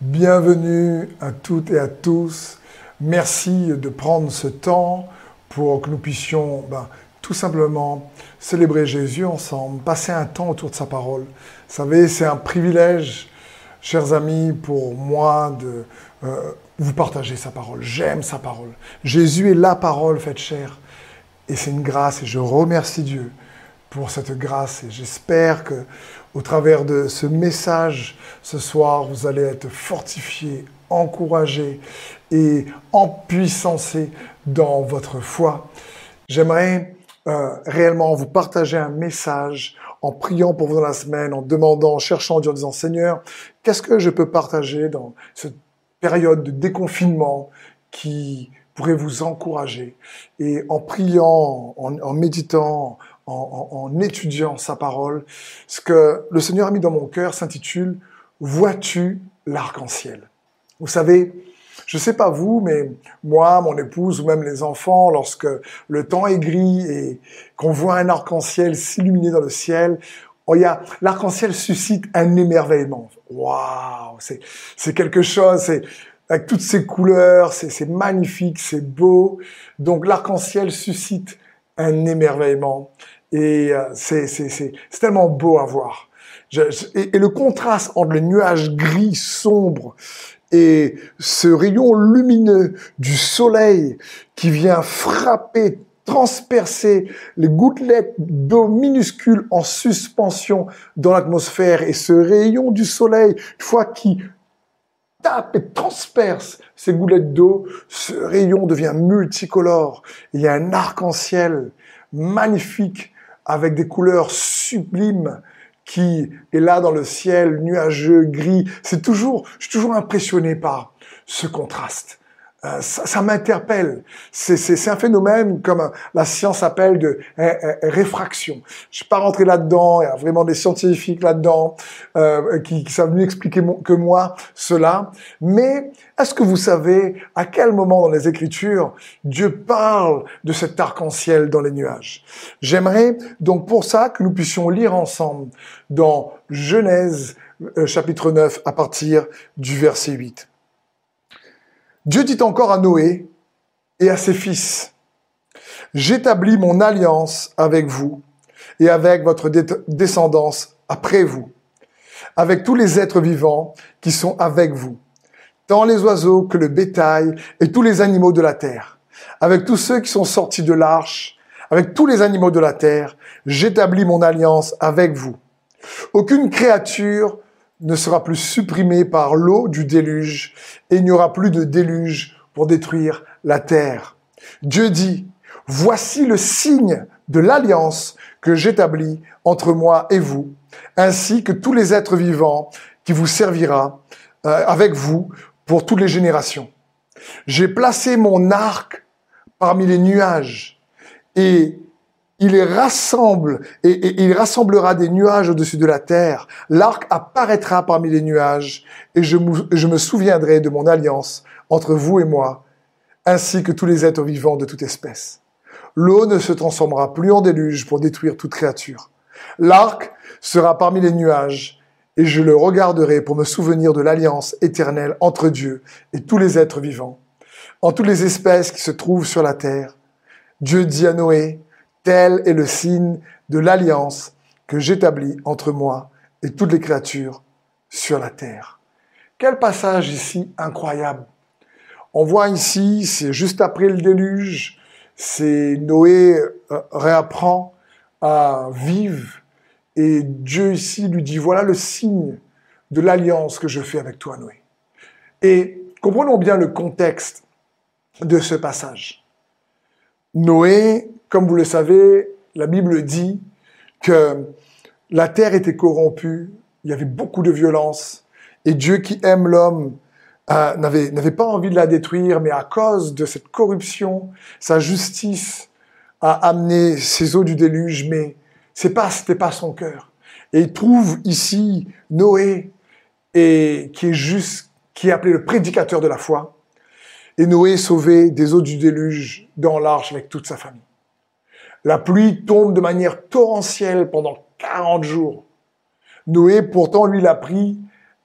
Bienvenue à toutes et à tous. Merci de prendre ce temps pour que nous puissions ben, tout simplement célébrer Jésus ensemble, passer un temps autour de sa parole. Vous savez, c'est un privilège, chers amis, pour moi de euh, vous partager sa parole. J'aime sa parole. Jésus est la parole faite chair. Et c'est une grâce et je remercie Dieu pour cette grâce et j'espère que au travers de ce message ce soir, vous allez être fortifiés, encouragés et empuissancés dans votre foi. J'aimerais euh, réellement vous partager un message en priant pour vous dans la semaine, en demandant, en cherchant Dieu, en disant Seigneur, qu'est-ce que je peux partager dans cette période de déconfinement qui pourrait vous encourager? Et en priant, en méditant, en, étudiant sa parole, ce que le Seigneur a mis dans mon cœur s'intitule Vois-tu l'arc-en-ciel? Vous savez, je ne sais pas vous, mais moi, mon épouse ou même les enfants, lorsque le temps est gris et qu'on voit un arc-en-ciel s'illuminer dans le ciel, oh, l'arc-en-ciel suscite un émerveillement. Waouh, c'est quelque chose, c'est avec toutes ces couleurs, c'est magnifique, c'est beau. Donc l'arc-en-ciel suscite un émerveillement. Et euh, c'est tellement beau à voir. et, le contraste entre le nuage gris sombre et ce rayon lumineux du soleil qui vient frapper, transpercer les gouttelettes d'eau minuscules en suspension dans l'atmosphère et ce rayon du soleil, une fois qu'il tape et transperce ces gouttelettes d'eau, ce rayon devient multicolore. Il y a un arc-en-ciel magnifique avec des couleurs sublimes qui est là dans le ciel, nuageux, gris. C'est toujours, je suis toujours impressionné par ce contraste. Euh, ça, ça m'interpelle. C'est un phénomène comme la science appelle de euh, euh, réfraction. Je ne vais pas rentrer là-dedans. Il y a vraiment des scientifiques là-dedans qui, qui, savent mieux expliquer que moi cela. Mais est-ce que vous savez à quel moment dans les Écritures Dieu parle de cet arc-en-ciel dans les nuages? J'aimerais donc pour ça que nous puissions lire ensemble dans Genèse chapitre 9 à partir du verset 8. Dieu dit encore à Noé et à ses fils, J'établis mon alliance avec vous et avec votre descendance après vous, avec tous les êtres vivants qui sont avec vous, tant les oiseaux que le bétail et tous les animaux de la terre, avec tous ceux qui sont sortis de l'arche, avec tous les animaux de la terre, j'établis mon alliance avec vous. Aucune créature ne sera plus supprimé par l'eau du déluge et il n'y aura plus de déluge pour détruire la terre. Dieu dit, voici le signe de l'alliance que j'établis entre moi et vous, ainsi que tous les êtres vivants qui vous servira euh, avec vous pour toutes les générations. J'ai placé mon arc parmi les nuages et il rassemble et, il rassemblera des nuages au-dessus de la terre. L'arc apparaîtra parmi les nuages et je me souviendrai de mon alliance entre vous et moi, ainsi que tous les êtres vivants de toute espèce. L'eau ne se transformera plus en déluge pour détruire toute créature. L'arc sera parmi les nuages et je le regarderai pour me souvenir de l'alliance éternelle entre Dieu et tous les êtres vivants, en toutes les espèces qui se trouvent sur la terre. Dieu dit à Noé, Tel est le signe de l'alliance que j'établis entre moi et toutes les créatures sur la terre. Quel passage ici incroyable. On voit ici, c'est juste après le déluge, c'est Noé euh, réapprend à vivre et Dieu ici lui dit voilà le signe de l'alliance que je fais avec toi Noé. Et comprenons bien le contexte de ce passage. Noé comme vous le savez, la Bible dit que la terre était corrompue, il y avait beaucoup de violence, et Dieu qui aime l'homme euh, n'avait pas envie de la détruire, mais à cause de cette corruption, sa justice a amené ces eaux du déluge, mais c'est pas, c'était pas son cœur. Et il trouve ici Noé, qui est juste, qui est appelé le prédicateur de la foi. Et Noé sauvé des eaux du déluge dans l'arche avec toute sa famille. La pluie tombe de manière torrentielle pendant 40 jours. Noé, pourtant, lui, l'a pris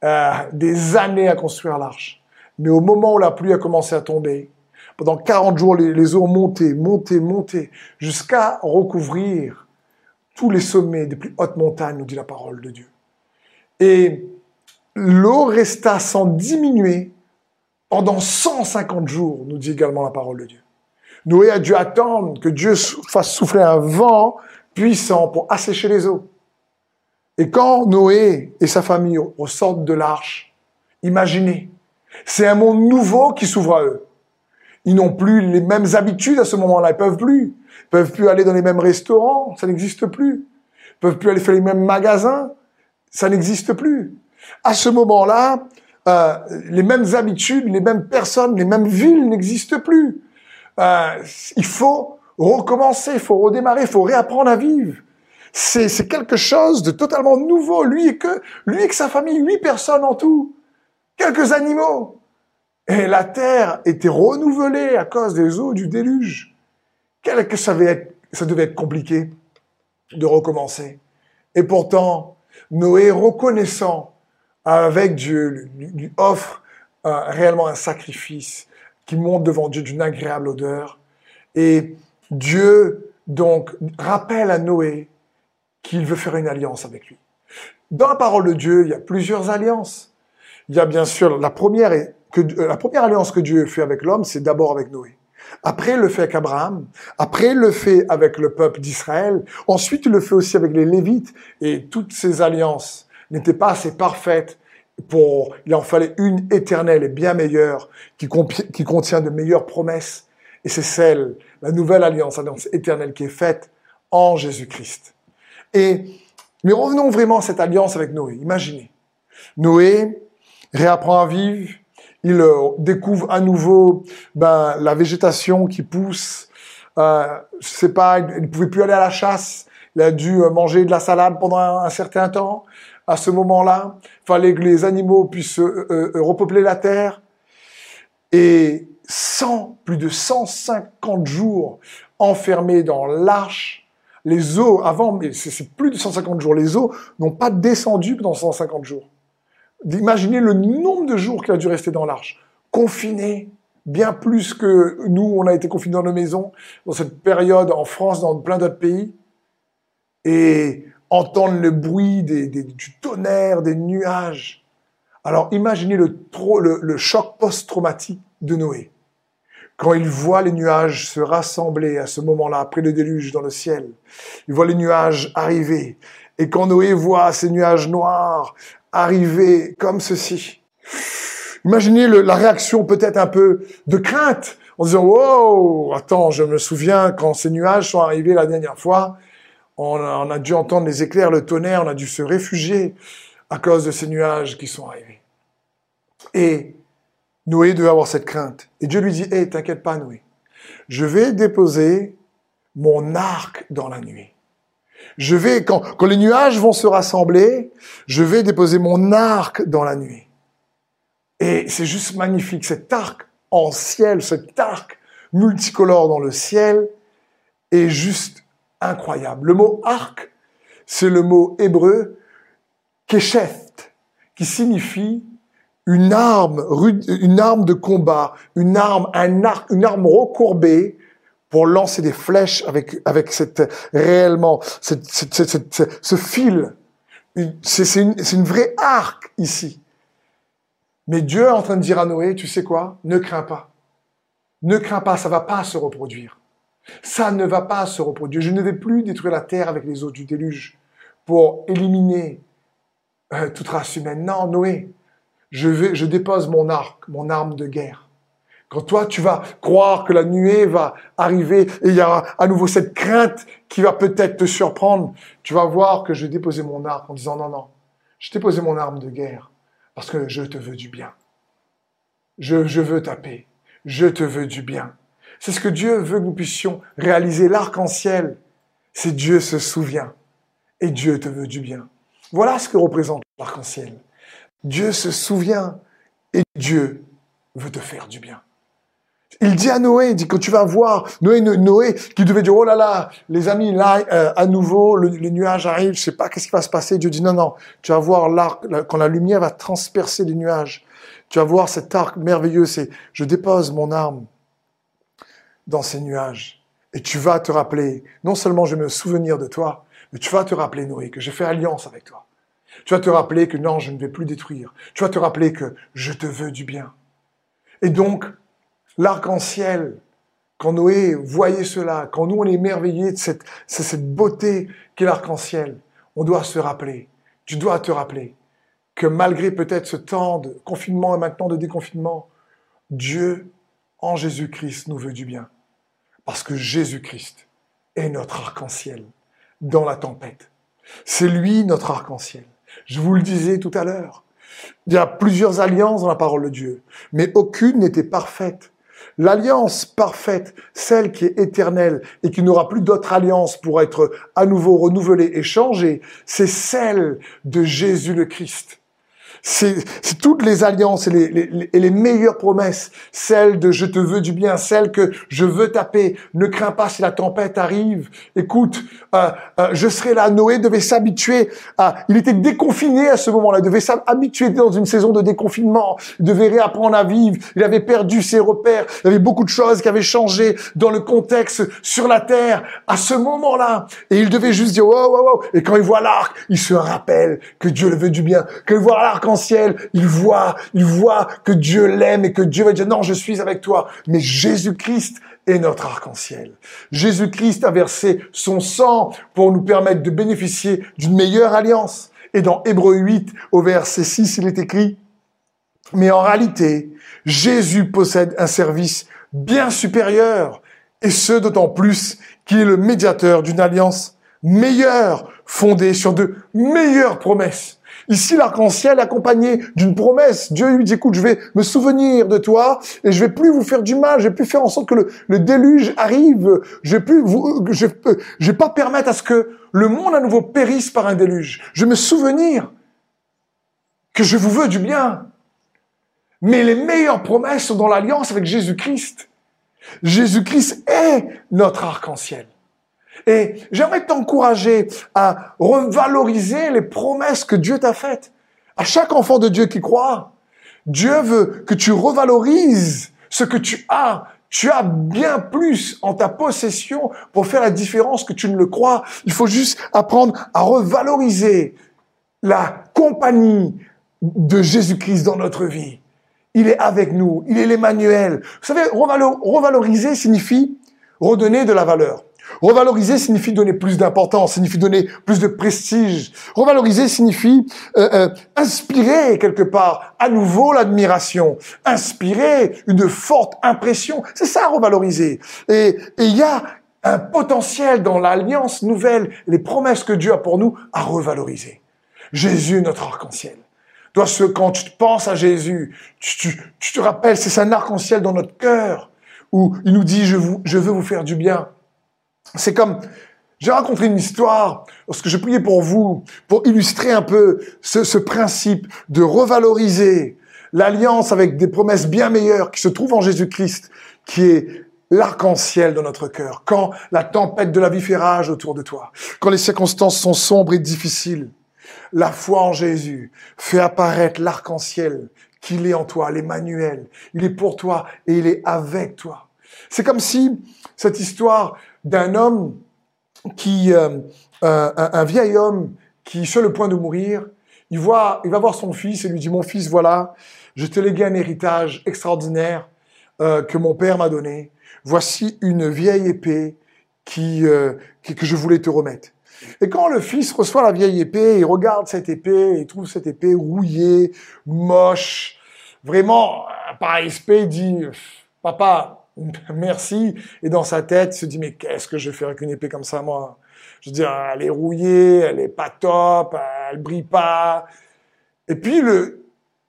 euh, des années à construire l'arche. Mais au moment où la pluie a commencé à tomber, pendant 40 jours, les, eaux ont monté, monté, monté, jusqu'à recouvrir tous les sommets des plus hautes montagnes, nous dit la parole de Dieu. Et l'eau resta sans diminuer pendant 150 jours, nous dit également la parole de Dieu. Noé a dû attendre que Dieu fasse souffler un vent puissant pour assécher les eaux. Et quand Noé et sa famille ressortent de l'arche, imaginez, c'est un monde nouveau qui s'ouvre à eux. Ils n'ont plus les mêmes habitudes à ce moment-là, ils peuvent plus. Ils peuvent plus aller dans les mêmes restaurants, ça n'existe plus. Ils peuvent plus aller faire les mêmes magasins, ça n'existe plus. À ce moment-là, euh, les mêmes habitudes, les mêmes personnes, les mêmes villes n'existent plus. Euh, il faut recommencer, il faut redémarrer, il faut réapprendre à vivre. C'est quelque chose de totalement nouveau. Lui et que lui et que sa famille, huit personnes en tout, quelques animaux. Et la terre était renouvelée à cause des eaux du déluge. Quel que ça devait être, compliqué de recommencer. Et pourtant, Noé, reconnaissant avec Dieu, lui, offre euh, réellement un sacrifice qui monte devant Dieu d'une agréable odeur. Et Dieu, donc, rappelle à Noé qu'il veut faire une alliance avec lui. Dans la parole de Dieu, il y a plusieurs alliances. Il y a bien sûr la première, euh, la première alliance que Dieu fait avec l'homme, c'est d'abord avec Noé. Après, il le fait avec Abraham. Après, il le fait avec le peuple d'Israël. Ensuite, il le fait aussi avec les Lévites. Et toutes ces alliances n'étaient pas assez parfaites pour, il en fallait une éternelle et bien meilleure qui, contient de meilleures promesses. Et c'est celle, la nouvelle alliance, alliance éternelle qui est faite en Jésus-Christ. Et, mais revenons vraiment à cette alliance avec Noé. Imaginez. Noé réapprend à vivre, il euh, découvre à nouveau ben, la végétation qui pousse. Euh, je sais pas, il ne pouvait plus aller à la chasse. Il a dû euh, manger de la salade pendant un, certain temps. À ce moment-là, fallait que les animaux puissent euh, repeupler la terre. Et 100, plus de 150 jours enfermés dans l'arche, les eaux, avant, mais c'est plus de 150 jours, les eaux n'ont pas descendu pendant 150 jours. D'imaginer le nombre de jours qu'il a dû rester dans l'arche, confiné, bien plus que nous, on a été confinés dans nos maisons, dans cette période en France, dans plein d'autres pays, et entendre le bruit du tonnerre, des nuages. Alors imaginez le, le choc post-traumatique de Noé. Quand il voit les nuages se rassembler à ce moment-là, après le déluge dans le ciel, il voit les nuages arriver. Et quand Noé voit ces nuages noirs arriver comme ceci. Imaginez la réaction peut-être un peu de crainte en disant wow, attends, je me souviens quand ces nuages sont arrivés la dernière fois, on a, dû entendre les éclairs, le tonnerre, on a dû se réfugier à cause de ces nuages qui sont arrivés. Et Noé devait avoir cette crainte. Et Dieu lui dit, hé, t'inquiète pas, Noé. Je vais déposer mon arc dans la nuit. Je vais, quand, quand les nuages vont se rassembler, je vais déposer mon arc dans la nuit. Et c'est juste magnifique. Cet arc en ciel, cet arc multicolore dans le ciel est juste incroyable. Le mot arc, c'est le mot hébreu kesheft, qui signifie une arme, une arme de combat, une arme, un arc, une arme recourbée pour lancer des flèches avec, avec cette, réellement, ce fil. C'est une, une vraie arc ici. Mais Dieu est en train de dire à Noé, tu sais quoi? Ne crains pas. Ne crains pas, ça va pas se reproduire. Ça ne va pas se reproduire. Je ne vais plus détruire la terre avec les eaux du déluge pour éliminer euh, toute race humaine. Non, Noé, je, vais, je dépose mon arc, mon arme de guerre. Quand toi, tu vas croire que la nuée va arriver et il y aura à nouveau cette crainte qui va peut-être te surprendre, tu vas voir que je déposer mon arc en disant non, non, je posé mon arme de guerre parce que je te veux du bien. Je, je veux ta paix. Je te veux du bien. C'est ce que Dieu veut que nous puissions réaliser. L'arc-en-ciel, c'est Dieu se souvient et Dieu te veut du bien. Voilà ce que représente l'arc-en-ciel. Dieu se souvient et Dieu veut te faire du bien. Il dit à Noé, il dit que tu vas voir Noé, Noé qui devait dire oh là là, les amis, là euh, à nouveau le, nuage arrive, je sais pas qu'est-ce qui va se passer? Dieu dit non non, tu vas voir l'arc quand la lumière va transpercer les nuages, tu vas voir cet arc merveilleux. C'est je dépose mon arme dans ces nuages et tu vas te rappeler. Non seulement je vais me souvenir de toi, mais tu vas te rappeler Noé que j'ai fait alliance avec toi. Tu vas te rappeler que non, je ne vais plus détruire. Tu vas te rappeler que je te veux du bien. Et donc l'arc-en-ciel, quand Noé voyait cela, quand nous on est émerveillés de cette, cette beauté qu'est l'arc-en-ciel, on doit se rappeler, tu dois te rappeler que malgré peut-être ce temps de confinement et maintenant de déconfinement, Dieu, en Jésus-Christ, nous veut du bien. Parce que Jésus-Christ est notre arc-en-ciel dans la tempête. C'est lui notre arc-en-ciel. Je vous le disais tout à l'heure. Il y a plusieurs alliances dans la parole de Dieu, mais aucune n'était parfaite. L'alliance parfaite, celle qui est éternelle et qui n'aura plus d'autre alliance pour être à nouveau renouvelée et changée, c'est celle de Jésus le Christ c'est toutes les alliances et les, les, meilleures promesses, celles de je te veux du bien, celles que je veux taper. Ne crains pas si la tempête arrive. Écoute, euh, euh, je serai là. Noé devait s'habituer à. Il était déconfiné à ce moment-là. Il devait s'habituer dans une saison de déconfinement. Il devait réapprendre à vivre. Il avait perdu ses repères. Il y avait beaucoup de choses qui avaient changé dans le contexte sur la terre à ce moment-là. Et il devait juste dire wow, wow, wow. Et quand il voit l'arc, il se rappelle que Dieu le veut du bien. Quand il voit l'arc ciel il voit, il voit que Dieu l'aime et que Dieu va dire non, je suis avec toi. Mais Jésus-Christ est notre arc-en-ciel. Jésus-Christ a versé son sang pour nous permettre de bénéficier d'une meilleure alliance. Et dans Hébreu 8, au verset 6, il est écrit, mais en réalité, Jésus possède un service bien supérieur, et ce d'autant plus qu'il est le médiateur d'une alliance meilleure, fondée sur de meilleures promesses. Ici, l'arc-en-ciel accompagné d'une promesse. Dieu lui dit, écoute, je vais me souvenir de toi et je vais plus vous faire du mal. Je vais plus faire en sorte que le, déluge arrive. Je vais plus je, je vais pas permettre à ce que le monde à nouveau périsse par un déluge. Je vais me souvenir que je vous veux du bien. Mais les meilleures promesses sont dans l'alliance avec Jésus-Christ. Jésus-Christ est notre arc-en-ciel. Et j'aimerais t'encourager à revaloriser les promesses que Dieu t'a faites. À chaque enfant de Dieu qui croit, Dieu veut que tu revalorises ce que tu as. Tu as bien plus en ta possession pour faire la différence que tu ne le crois. Il faut juste apprendre à revaloriser la compagnie de Jésus-Christ dans notre vie. Il est avec nous, il est l'Emmanuel. Vous savez, revaloriser signifie redonner de la valeur. Revaloriser signifie donner plus d'importance, signifie donner plus de prestige. Revaloriser signifie euh, euh, inspirer quelque part à nouveau l'admiration, inspirer une forte impression. C'est ça revaloriser. Et il y a un potentiel dans l'alliance nouvelle, les promesses que Dieu a pour nous à revaloriser. Jésus, notre arc-en-ciel. Toi, ce, quand tu penses à Jésus, tu, tu te rappelles, c'est un arc-en-ciel dans notre cœur où il nous dit, je, vous, je veux vous faire du bien. C'est comme, j'ai raconté une histoire lorsque je priais pour vous, pour illustrer un peu ce, ce principe de revaloriser l'alliance avec des promesses bien meilleures qui se trouvent en Jésus-Christ, qui est l'arc-en-ciel dans notre cœur, quand la tempête de la vie fait rage autour de toi, quand les circonstances sont sombres et difficiles, la foi en Jésus fait apparaître l'arc-en-ciel qu'il est en toi, l'Emmanuel. Il est pour toi et il est avec toi. C'est comme si cette histoire d'un homme qui, euh, un, vieil homme qui, sur le point de mourir, il voit, il va voir son fils et lui dit, mon fils, voilà, je te légué un héritage extraordinaire euh, que mon père m'a donné. Voici une vieille épée qui, euh, que je voulais te remettre. Et quand le fils reçoit la vieille épée, il regarde cette épée, il trouve cette épée rouillée, moche, vraiment, par respect, il dit, papa, merci. Et dans sa tête, il se dit, mais qu'est-ce que je vais faire avec une épée comme ça, moi? Je veux dire, elle est rouillée, elle est pas top, elle brille pas. Et puis, le,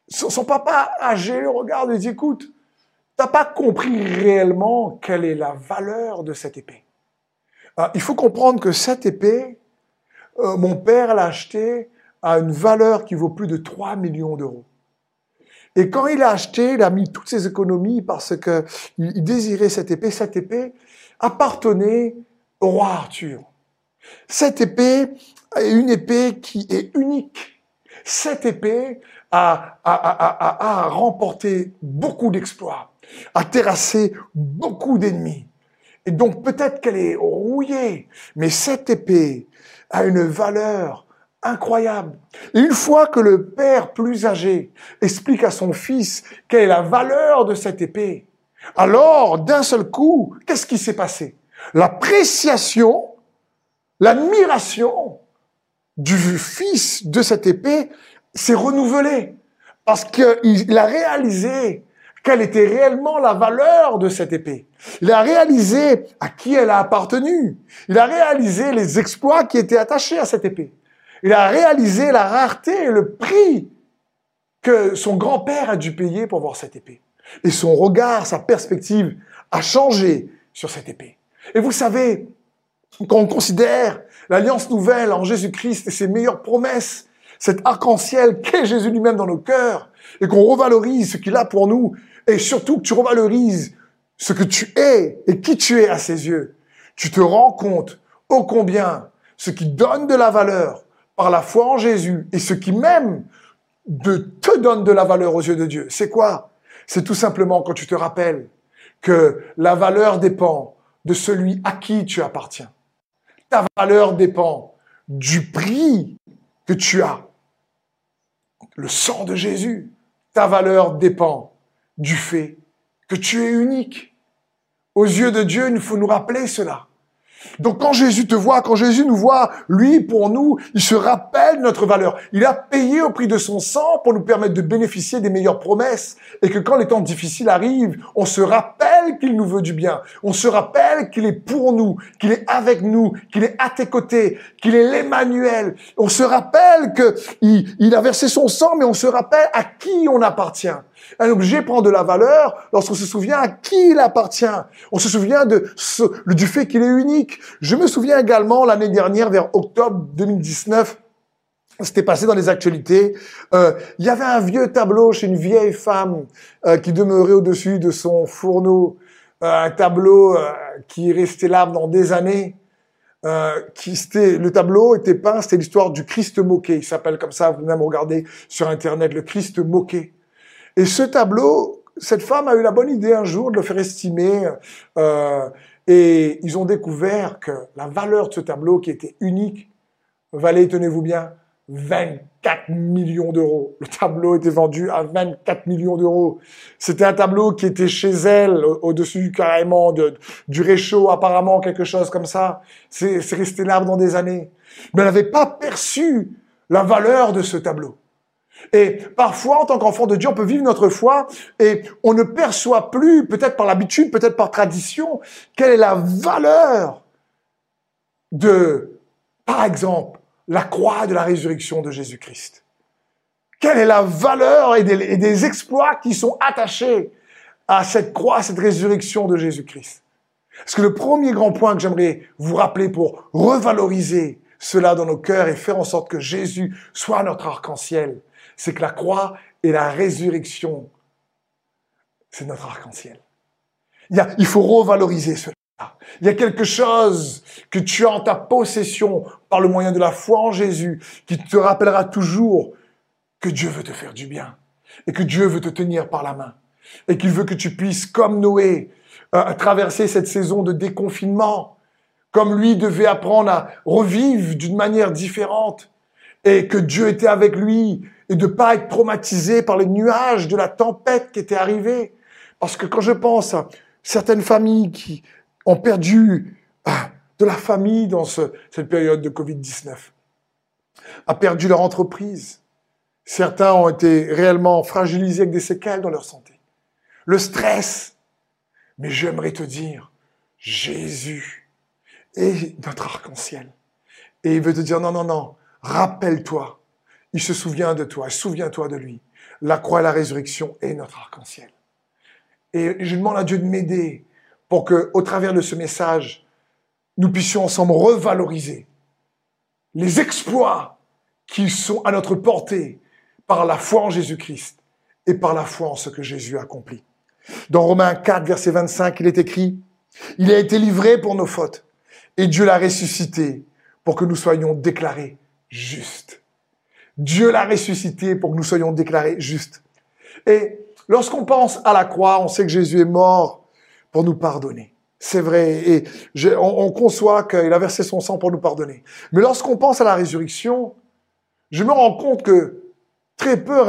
son, papa âgé le regarde et dit, écoute, t'as pas compris réellement quelle est la valeur de cette épée. Ah, il faut comprendre que cette épée, euh, mon père l'a achetée à une valeur qui vaut plus de 3 millions d'euros. Et quand il a acheté, il a mis toutes ses économies parce qu'il désirait cette épée. Cette épée appartenait au roi Arthur. Cette épée est une épée qui est unique. Cette épée a, a remporté beaucoup d'exploits, a terrassé beaucoup d'ennemis. Et donc peut-être qu'elle est rouillée, mais cette épée a une valeur incroyable. Une fois que le père plus âgé explique à son fils quelle est la valeur de cette épée, alors d'un seul coup, qu'est-ce qui s'est passé? L'appréciation, l'admiration du fils de cette épée s'est renouvelée parce qu'il a réalisé quelle était réellement la valeur de cette épée. Il a réalisé à qui elle a appartenu. Il a réalisé les exploits qui étaient attachés à cette épée. Il a réalisé la rareté et le prix que son grand-père a dû payer pour voir cette épée. Et son regard, sa perspective a changé sur cette épée. Et vous savez, quand on considère l'alliance nouvelle en Jésus-Christ et ses meilleures promesses, cet arc-en-ciel qu'est Jésus lui-même dans nos cœurs, et qu'on revalorise ce qu'il a pour nous, et surtout que tu revalorises ce que tu es et qui tu es à ses yeux, tu te rends compte ô combien ce qui donne de la valeur par la foi en Jésus et ce qui même te donne de la valeur aux yeux de Dieu, c'est quoi? C'est tout simplement quand tu te rappelles que la valeur dépend de celui à qui tu appartiens. Ta valeur dépend du prix que tu as. Le sang de Jésus. Ta valeur dépend du fait que tu es unique. Aux yeux de Dieu, il faut nous rappeler cela. Donc quand Jésus te voit, quand Jésus nous voit, lui, pour nous, il se rappelle notre valeur. Il a payé au prix de son sang pour nous permettre de bénéficier des meilleures promesses. Et que quand les temps difficiles arrivent, on se rappelle qu'il nous veut du bien. On se rappelle qu'il est pour nous, qu'il est avec nous, qu'il est à tes côtés, qu'il est l'Emmanuel. On se rappelle qu'il il a versé son sang, mais on se rappelle à qui on appartient. Un objet prend de la valeur lorsqu'on se souvient à qui il appartient. On se souvient de du fait qu'il est unique. Je me souviens également l'année dernière, vers octobre 2019, c'était passé dans les actualités. Euh, il y avait un vieux tableau chez une vieille femme euh, qui demeurait au-dessus de son fourneau. Euh, un tableau qui est resté là dans des années. qui le tableau était peint, c'était l'histoire du Christ moqué. Il s'appelle comme ça, vous même regardez sur Internet, le Christ moqué. Et ce tableau, cette femme a eu la bonne idée un jour de le faire estimer. Euh, et ils ont découvert que la valeur de ce tableau, qui était unique, valait, tenez-vous bien, 24 millions d'euros. Le tableau était vendu à 24 millions d'euros. C'était un tableau qui était chez elle, au-dessus carrément de, du réchaud, apparemment, quelque chose comme ça. C'est resté là dans des années. Mais elle n'avait pas perçu la valeur de ce tableau. Et parfois, en tant qu'enfant de Dieu, on peut vivre notre foi et on ne perçoit plus, peut-être par l'habitude, peut-être par tradition, quelle est la valeur de, par exemple, la croix de la résurrection de Jésus-Christ. Quelle est la valeur et des, exploits qui sont attachés à cette croix, cette résurrection de Jésus-Christ? Parce que le premier grand point que j'aimerais vous rappeler pour revaloriser cela dans nos cœurs et faire en sorte que Jésus soit notre arc-en-ciel, c'est que la croix et la résurrection, c'est notre arc-en-ciel. Il faut revaloriser cela. Il y a quelque chose que tu as en ta possession par le moyen de la foi en Jésus qui te rappellera toujours que Dieu veut te faire du bien et que Dieu veut te tenir par la main et qu'il veut que tu puisses, comme Noé, euh, traverser cette saison de déconfinement, comme lui devait apprendre à revivre d'une manière différente et que Dieu était avec lui et de pas être traumatisé par les nuages de la tempête qui était arrivée. Parce que quand je pense à certaines familles qui ont perdu ah, de la famille dans cette période de Covid-19, a perdu leur entreprise, certains ont été réellement fragilisés avec des séquelles dans leur santé. Le stress. Mais j'aimerais te dire, Jésus est notre arc-en-ciel. Et il veut te dire, non, non, non, rappelle-toi il se souvient de toi, souviens-toi de lui. La croix et la résurrection est notre arc-en-ciel. Et je demande à Dieu de m'aider pour que, au travers de ce message, nous puissions ensemble revaloriser les exploits qui sont à notre portée par la foi en Jésus-Christ et par la foi en ce que Jésus a accompli. Dans Romains 4, verset 25, il est écrit, Il a été livré pour nos fautes, et Dieu l'a ressuscité pour que nous soyons déclarés justes. Dieu l'a ressuscité pour que nous soyons déclarés justes. Et lorsqu'on pense à la croix, on sait que Jésus est mort pour nous pardonner. C'est vrai, et on, conçoit qu'il a versé son sang pour nous pardonner. Mais lorsqu'on pense à la résurrection, je me rends compte que très peu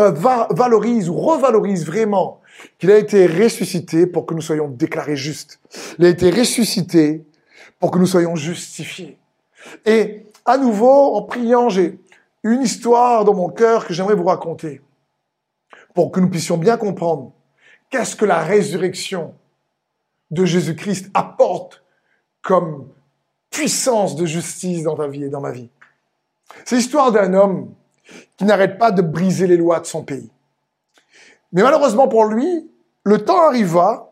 valorisent ou revalorisent vraiment qu'il a été ressuscité pour que nous soyons déclarés justes. Il a été ressuscité pour que nous soyons justifiés. Et à nouveau, en priant, j'ai une histoire dans mon cœur que j'aimerais vous raconter pour que nous puissions bien comprendre qu'est-ce que la résurrection de Jésus-Christ apporte comme puissance de justice dans ta vie et dans ma vie. C'est l'histoire d'un homme qui n'arrête pas de briser les lois de son pays. Mais malheureusement pour lui, le temps arriva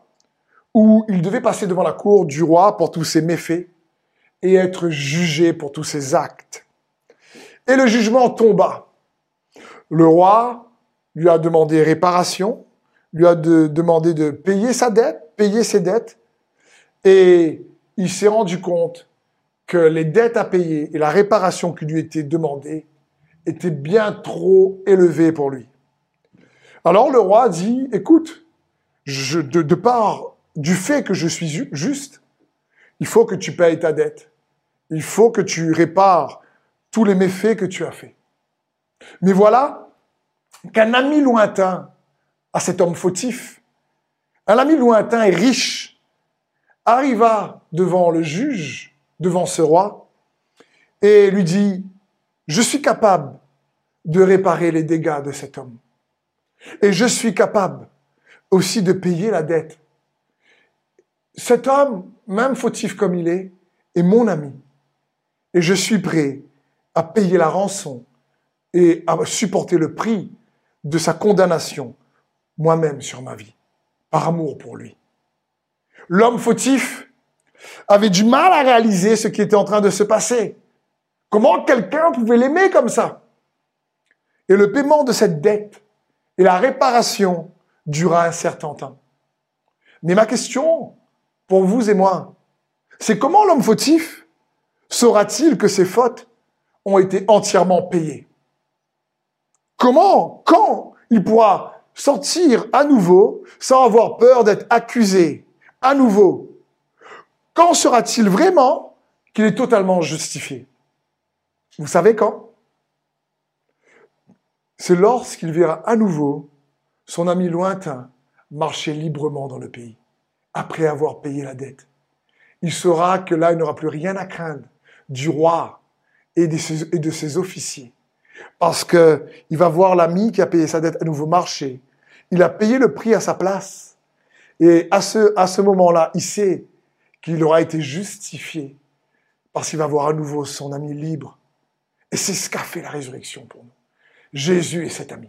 où il devait passer devant la cour du roi pour tous ses méfaits et être jugé pour tous ses actes. Et le jugement tomba. Le roi lui a demandé réparation, lui a demandé de payer sa dette, payer ses dettes, et il s'est rendu compte que les dettes à payer et la réparation qui lui était demandée étaient bien trop élevées pour lui. Alors le roi dit, écoute, de, de part du fait que je suis juste, il faut que tu payes ta dette. Il faut que tu répares tous les méfaits que tu as faits. Mais voilà qu'un ami lointain à cet homme fautif, un ami lointain et riche, arriva devant le juge, devant ce roi, et lui dit, je suis capable de réparer les dégâts de cet homme. Et je suis capable aussi de payer la dette. Cet homme, même fautif comme il est, est mon ami. Et je suis prêt à payer la rançon et à supporter le prix de sa condamnation moi-même sur ma vie, par amour pour lui. L'homme fautif avait du mal à réaliser ce qui était en train de se passer. Comment quelqu'un pouvait l'aimer comme ça? Et le paiement de cette dette et la réparation dura un certain temps. Mais ma question pour vous et moi, c'est comment l'homme fautif saura-t-il que ses fautes ont été entièrement payées? Comment, quand il pourra sortir à nouveau sans avoir peur d'être accusé à nouveau Quand sera-t-il vraiment qu'il est totalement justifié? Vous savez quand? C'est lorsqu'il verra à nouveau son ami lointain marcher librement dans le pays, après avoir payé la dette. Il saura que là, il n'aura plus rien à craindre du roi et de ses, et de ses officiers. Parce que il va voir l'ami qui a payé sa dette à nouveau marcher. Il a payé le prix à sa place. Et à ce, à ce moment-là, il sait qu'il aura été justifié parce qu'il va voir à nouveau son ami libre. Et c'est ce qu'a fait la résurrection pour nous. Jésus est cet ami.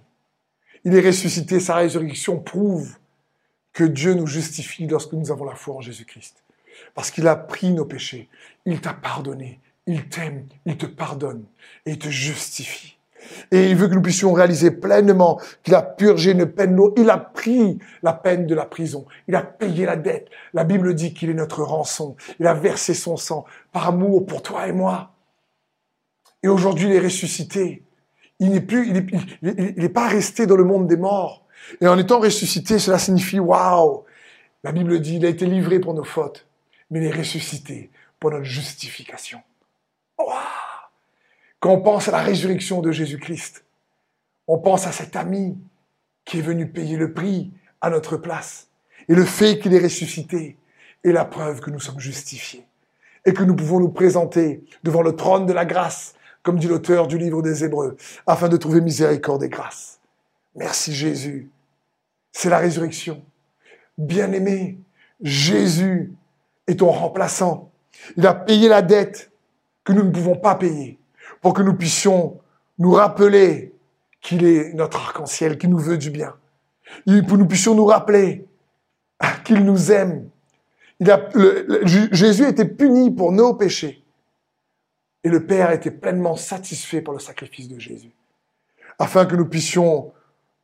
Il est ressuscité, sa résurrection prouve que Dieu nous justifie lorsque nous avons la foi en Jésus-Christ. Parce qu'il a pris nos péchés, il t'a pardonné, il t'aime, il te pardonne et il te justifie. Et il veut que nous puissions réaliser pleinement qu'il a purgé une peine lourde. Il a pris la peine de la prison. Il a payé la dette. La Bible dit qu'il est notre rançon. Il a versé son sang par amour pour toi et moi. Et aujourd'hui, il est ressuscité. Il n'est plus, il n'est pas resté dans le monde des morts. Et en étant ressuscité, cela signifie, waouh! La Bible dit, il a été livré pour nos fautes, mais il est ressuscité pour notre justification. Quand on pense à la résurrection de Jésus-Christ, on pense à cet ami qui est venu payer le prix à notre place. Et le fait qu'il est ressuscité est la preuve que nous sommes justifiés et que nous pouvons nous présenter devant le trône de la grâce, comme dit l'auteur du livre des Hébreux, afin de trouver miséricorde et grâce. Merci Jésus. C'est la résurrection. Bien-aimé, Jésus est ton remplaçant. Il a payé la dette que nous ne pouvons pas payer pour que nous puissions nous rappeler qu'il est notre arc-en-ciel, qu'il nous veut du bien. Et pour que nous puissions nous rappeler qu'il nous aime. Jésus a été puni pour nos péchés. Et le Père était pleinement satisfait par le sacrifice de Jésus. Afin que nous puissions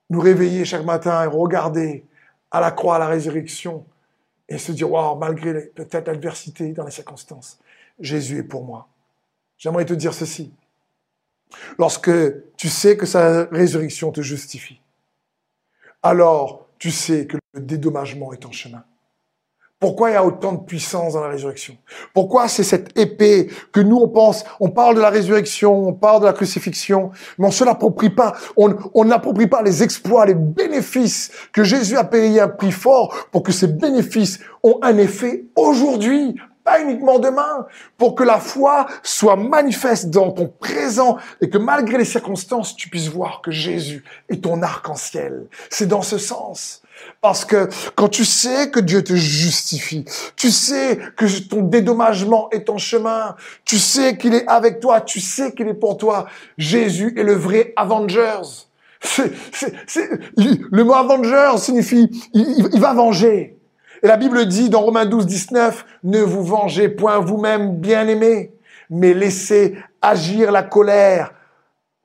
nous réveiller chaque matin et regarder à la croix, à la résurrection, et se dire, waouh, malgré peut-être l'adversité dans les circonstances, Jésus est pour moi. J'aimerais te dire ceci. Lorsque tu sais que sa résurrection te justifie, alors tu sais que le dédommagement est en chemin. Pourquoi il y a autant de puissance dans la résurrection? Pourquoi c'est cette épée que nous on pense, on parle de la résurrection, on parle de la crucifixion, mais on se l'approprie pas, on n'approprie pas les exploits, les bénéfices que Jésus a payé un prix fort pour que ces bénéfices ont un effet aujourd'hui, pas uniquement demain, pour que la foi soit manifeste dans ton présent et que malgré les circonstances, tu puisses voir que Jésus est ton arc-en-ciel. C'est dans ce sens. Parce que quand tu sais que Dieu te justifie, tu sais que ton dédommagement est en chemin, tu sais qu'il est avec toi, tu sais qu'il est pour toi, Jésus est le vrai Avengers. le mot Avenger signifie il va venger. Et la Bible dit dans Romains 12, 19, ne vous vengez point vous-même, bien-aimés, mais laissez agir la colère,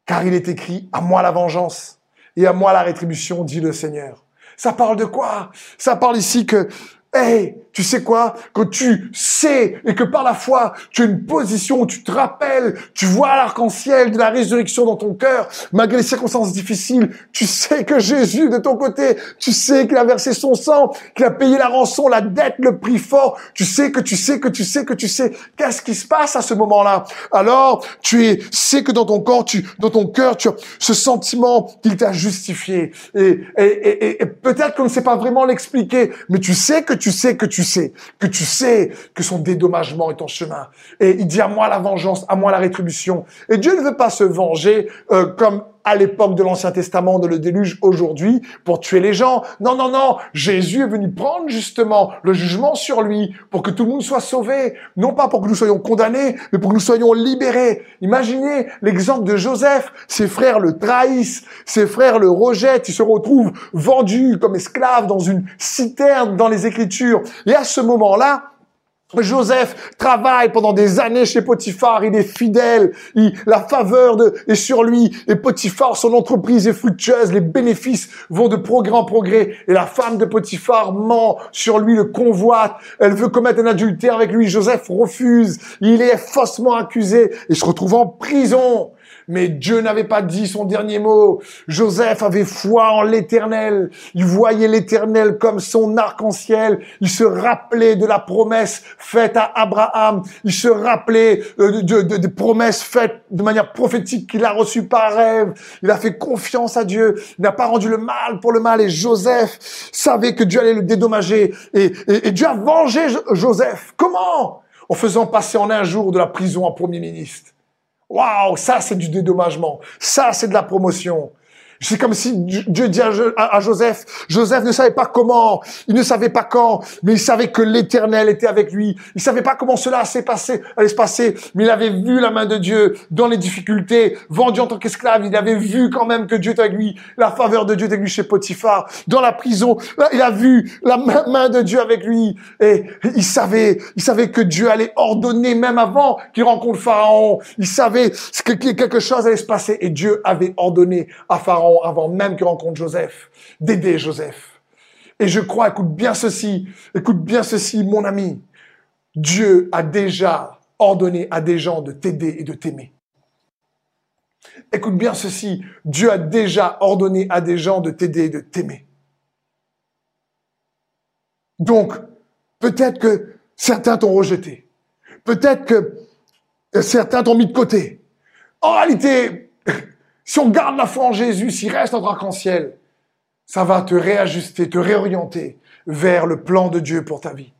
car il est écrit, à moi la vengeance et à moi la rétribution, dit le Seigneur. Ça parle de quoi? Ça parle ici que Hey, tu sais quoi? Quand tu sais et que par la foi, tu as une position où tu te rappelles, tu vois l'arc-en-ciel de la résurrection dans ton cœur, malgré les circonstances difficiles, tu sais que Jésus de ton côté, tu sais qu'il a versé son sang, qu'il a payé la rançon, la dette, le prix fort, tu sais que tu sais que tu sais que tu sais. Qu'est-ce qui se passe à ce moment-là? Alors, tu sais que dans ton corps, tu, dans ton cœur, tu as ce sentiment qu'il t'a justifié. Et, et, et, et peut-être qu'on ne sait pas vraiment l'expliquer, mais tu sais que tu sais que tu sais, que tu sais que son dédommagement est en chemin. Et il dit à moi la vengeance, à moi la rétribution. Et Dieu ne veut pas se venger euh, comme à l'époque de l'Ancien Testament, de le déluge aujourd'hui, pour tuer les gens. Non, non, non. Jésus est venu prendre justement le jugement sur lui pour que tout le monde soit sauvé. Non pas pour que nous soyons condamnés, mais pour que nous soyons libérés. Imaginez l'exemple de Joseph. Ses frères le trahissent, ses frères le rejettent. Il se retrouve vendu comme esclave dans une citerne dans les Écritures. Et à ce moment-là, Joseph travaille pendant des années chez Potiphar, il est fidèle, la faveur est sur lui, et Potiphar, son entreprise est fructueuse, les bénéfices vont de progrès en progrès, et la femme de Potiphar ment sur lui, le convoite, elle veut commettre un adultère avec lui, Joseph refuse, il est faussement accusé, et se retrouve en prison. Mais Dieu n'avait pas dit son dernier mot. Joseph avait foi en l'éternel. Il voyait l'éternel comme son arc-en-ciel. Il se rappelait de la promesse faite à Abraham. Il se rappelait euh, de, de, de promesses faites de manière prophétique qu'il a reçues par rêve. Il a fait confiance à Dieu. Il n'a pas rendu le mal pour le mal. Et Joseph savait que Dieu allait le dédommager. Et, et, et Dieu a vengé Joseph. Comment? En faisant passer en un jour de la prison en premier ministre. Waouh, ça c'est du dédommagement. Ça c'est de la promotion. C'est comme si Dieu dit à Joseph, Joseph ne savait pas comment, il ne savait pas quand, mais il savait que l'Éternel était avec lui. Il savait pas comment cela s'est passé, allait se passer, mais il avait vu la main de Dieu dans les difficultés, vendu en tant qu'esclave. Il avait vu quand même que Dieu était avec lui, la faveur de Dieu était avec lui chez Potiphar, dans la prison. Il a vu la main de Dieu avec lui et il savait, il savait que Dieu allait ordonner même avant qu'il rencontre Pharaon. Il savait que quelque chose allait se passer et Dieu avait ordonné à Pharaon avant même qu'il rencontre Joseph, d'aider Joseph. Et je crois, écoute bien ceci, écoute bien ceci, mon ami. Dieu a déjà ordonné à des gens de t'aider et de t'aimer. Écoute bien ceci, Dieu a déjà ordonné à des gens de t'aider et de t'aimer. Donc, peut-être que certains t'ont rejeté. Peut-être que certains t'ont mis de côté. En réalité, si on garde la foi en Jésus, s'il reste notre arc-en-ciel, ça va te réajuster, te réorienter vers le plan de Dieu pour ta vie.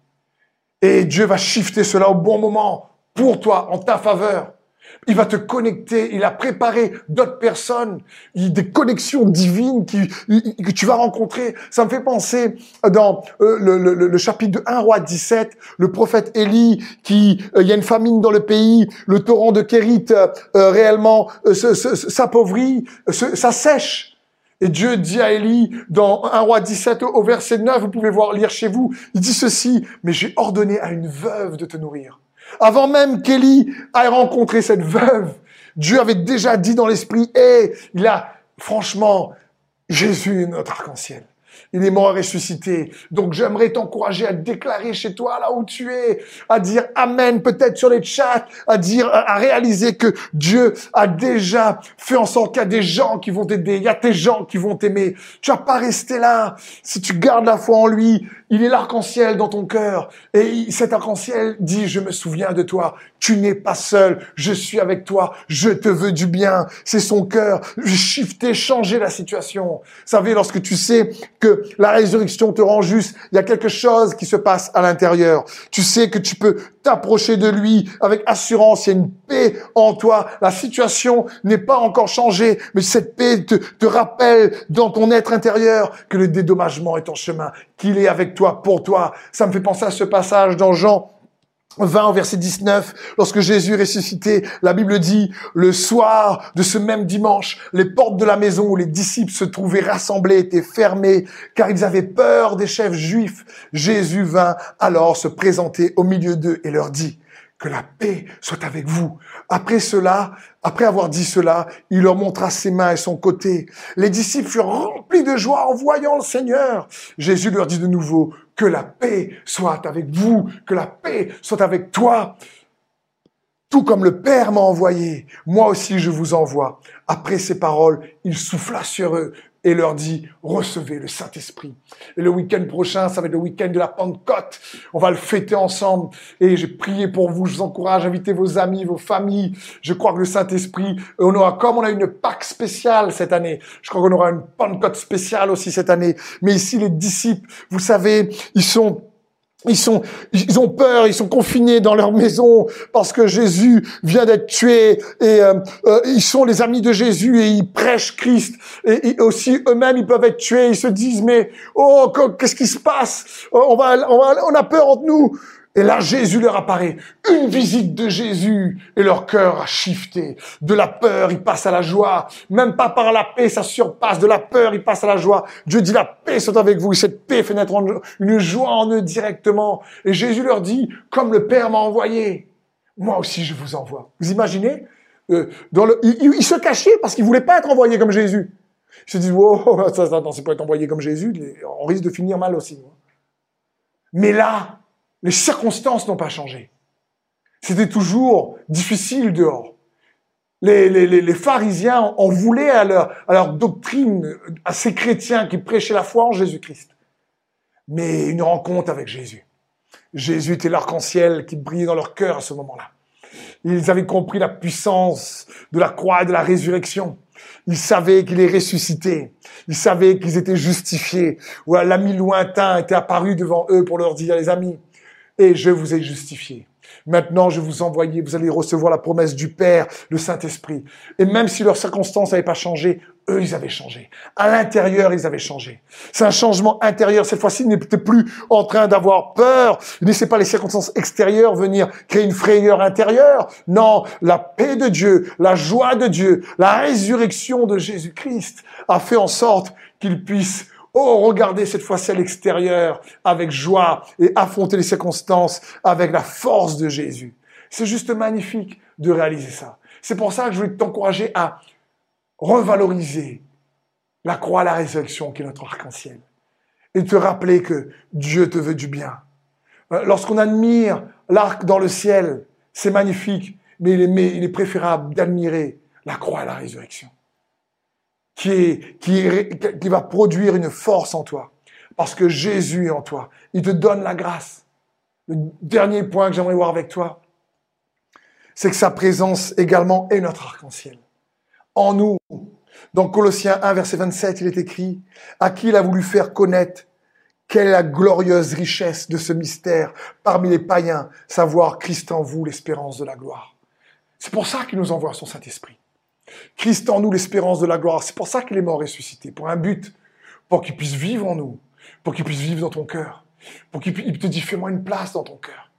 Et Dieu va shifter cela au bon moment pour toi, en ta faveur. Il va te connecter, il a préparé d'autres personnes, des connexions divines que tu vas rencontrer. Ça me fait penser dans euh, le, chapitre de 1 roi 17, le prophète Élie, qui euh, il y a une famine dans le pays, le torrent de Kérit euh, réellement s'appauvrit, ça sèche. Et Dieu dit à Élie dans 1 roi 17 au verset 9, vous pouvez voir lire chez vous, il dit ceci, mais j'ai ordonné à une veuve de te nourrir. Avant même qu'Élie ait rencontré cette veuve, Dieu avait déjà dit dans l'esprit, et il a, franchement, Jésus est notre arc-en-ciel. Il est mort et ressuscité. Donc j'aimerais t'encourager à déclarer chez toi, là où tu es, à dire Amen, peut-être sur les chats, à dire, à réaliser que Dieu a déjà fait en sorte qu'il y a des gens qui vont t'aider, il y a des gens qui vont t'aimer. Tu vas pas rester là. Si tu gardes la foi en lui, il est l'arc-en-ciel dans ton cœur. Et cet arc-en-ciel dit, je me souviens de toi. Tu n'es pas seul. Je suis avec toi. Je te veux du bien. C'est son cœur. Shifter, changer la situation. Vous savez, lorsque tu sais que la résurrection te rend juste, il y a quelque chose qui se passe à l'intérieur. Tu sais que tu peux t'approcher de lui avec assurance. Il y a une paix en toi. La situation n'est pas encore changée, mais cette paix te, te rappelle dans ton être intérieur que le dédommagement est en chemin, qu'il est avec toi, Ça me fait penser à ce passage dans Jean 20 au verset 19, lorsque Jésus ressuscité, la Bible dit, le soir de ce même dimanche, les portes de la maison où les disciples se trouvaient rassemblés étaient fermées, car ils avaient peur des chefs juifs. Jésus vint alors se présenter au milieu d'eux et leur dit, que la paix soit avec vous. Après cela, après avoir dit cela, il leur montra ses mains et son côté. Les disciples furent remplis de joie en voyant le Seigneur. Jésus leur dit de nouveau, que la paix soit avec vous, que la paix soit avec toi. Tout comme le Père m'a envoyé, moi aussi je vous envoie. Après ces paroles, il souffla sur eux et leur dit, recevez le Saint-Esprit. Et le week-end prochain, ça va être le week-end de la Pentecôte. On va le fêter ensemble. Et j'ai prié pour vous. Je vous encourage à inviter vos amis, vos familles. Je crois que le Saint-Esprit, on aura, comme on a une Pâque spéciale cette année, je crois qu'on aura une Pentecôte spéciale aussi cette année. Mais ici, les disciples, vous savez, ils sont ils sont, ils ont peur, ils sont confinés dans leur maison parce que Jésus vient d'être tué et euh, euh, ils sont les amis de Jésus et ils prêchent Christ et, aussi eux-mêmes ils peuvent être tués. Ils se disent mais oh qu'est-ce qui se passe? On va, on va, on a peur entre nous. Et là, Jésus leur apparaît. Une visite de Jésus et leur cœur a shifté. De la peur, ils passent à la joie. Même pas par la paix, ça surpasse. De la peur, ils passent à la joie. Dieu dit la paix soit avec vous. Et cette paix fait naître une joie en eux directement. Et Jésus leur dit, comme le Père m'a envoyé, moi aussi je vous envoie. Vous imaginez euh, il, se cachait parce qu'il voulait pas être envoyé comme Jésus. Il se dit, wow, ça, ça, c'est pas être envoyé comme Jésus. On risque de finir mal aussi. Mais là, les circonstances n'ont pas changé. C'était toujours difficile dehors. Les, les, les, pharisiens en voulaient à leur, à leur doctrine, à ces chrétiens qui prêchaient la foi en Jésus-Christ. Mais une rencontre avec Jésus. Jésus était l'arc-en-ciel qui brillait dans leur cœur à ce moment-là. Ils avaient compris la puissance de la croix et de la résurrection. Ils savaient qu'il est ressuscité. Ils savaient qu'ils étaient justifiés. L'ami lointain était apparu devant eux pour leur dire, les amis, et je vous ai justifié. Maintenant, je vous envoie, vous allez recevoir la promesse du Père, le Saint-Esprit. Et même si leurs circonstances n'avaient pas changé, eux, ils avaient changé. À l'intérieur, ils avaient changé. C'est un changement intérieur. Cette fois-ci, ils n'étaient plus en train d'avoir peur. Ils ne laissaient pas les circonstances extérieures venir créer une frayeur intérieure. Non, la paix de Dieu, la joie de Dieu, la résurrection de Jésus-Christ a fait en sorte qu'ils puissent Oh, regardez cette fois-ci à l'extérieur avec joie et affronter les circonstances avec la force de Jésus. C'est juste magnifique de réaliser ça. C'est pour ça que je voulais t'encourager à revaloriser la croix à la résurrection qui est notre arc-en-ciel. Et te rappeler que Dieu te veut du bien. Euh, lorsqu'on admire l'arc dans le ciel, c'est magnifique, mais il est préférable d'admirer la croix à la résurrection qui, qui, va produire une force en toi. Parce que Jésus est en toi. Il te donne la grâce. Le dernier point que j'aimerais voir avec toi, c'est que sa présence également est notre arc-en-ciel. En nous. Dans Colossiens 1, verset 27, il est écrit, à qui il a voulu faire connaître quelle est la glorieuse richesse de ce mystère parmi les païens, savoir Christ en vous, l'espérance de la gloire. C'est pour ça qu'il nous envoie son Saint-Esprit. Christ en nous, l'espérance de la gloire. C'est pour ça qu'il est mort ressuscité, pour un but, pour qu'il puisse vivre en nous, pour qu'il puisse vivre dans ton cœur, pour qu'il te dise fais-moi une place dans ton cœur.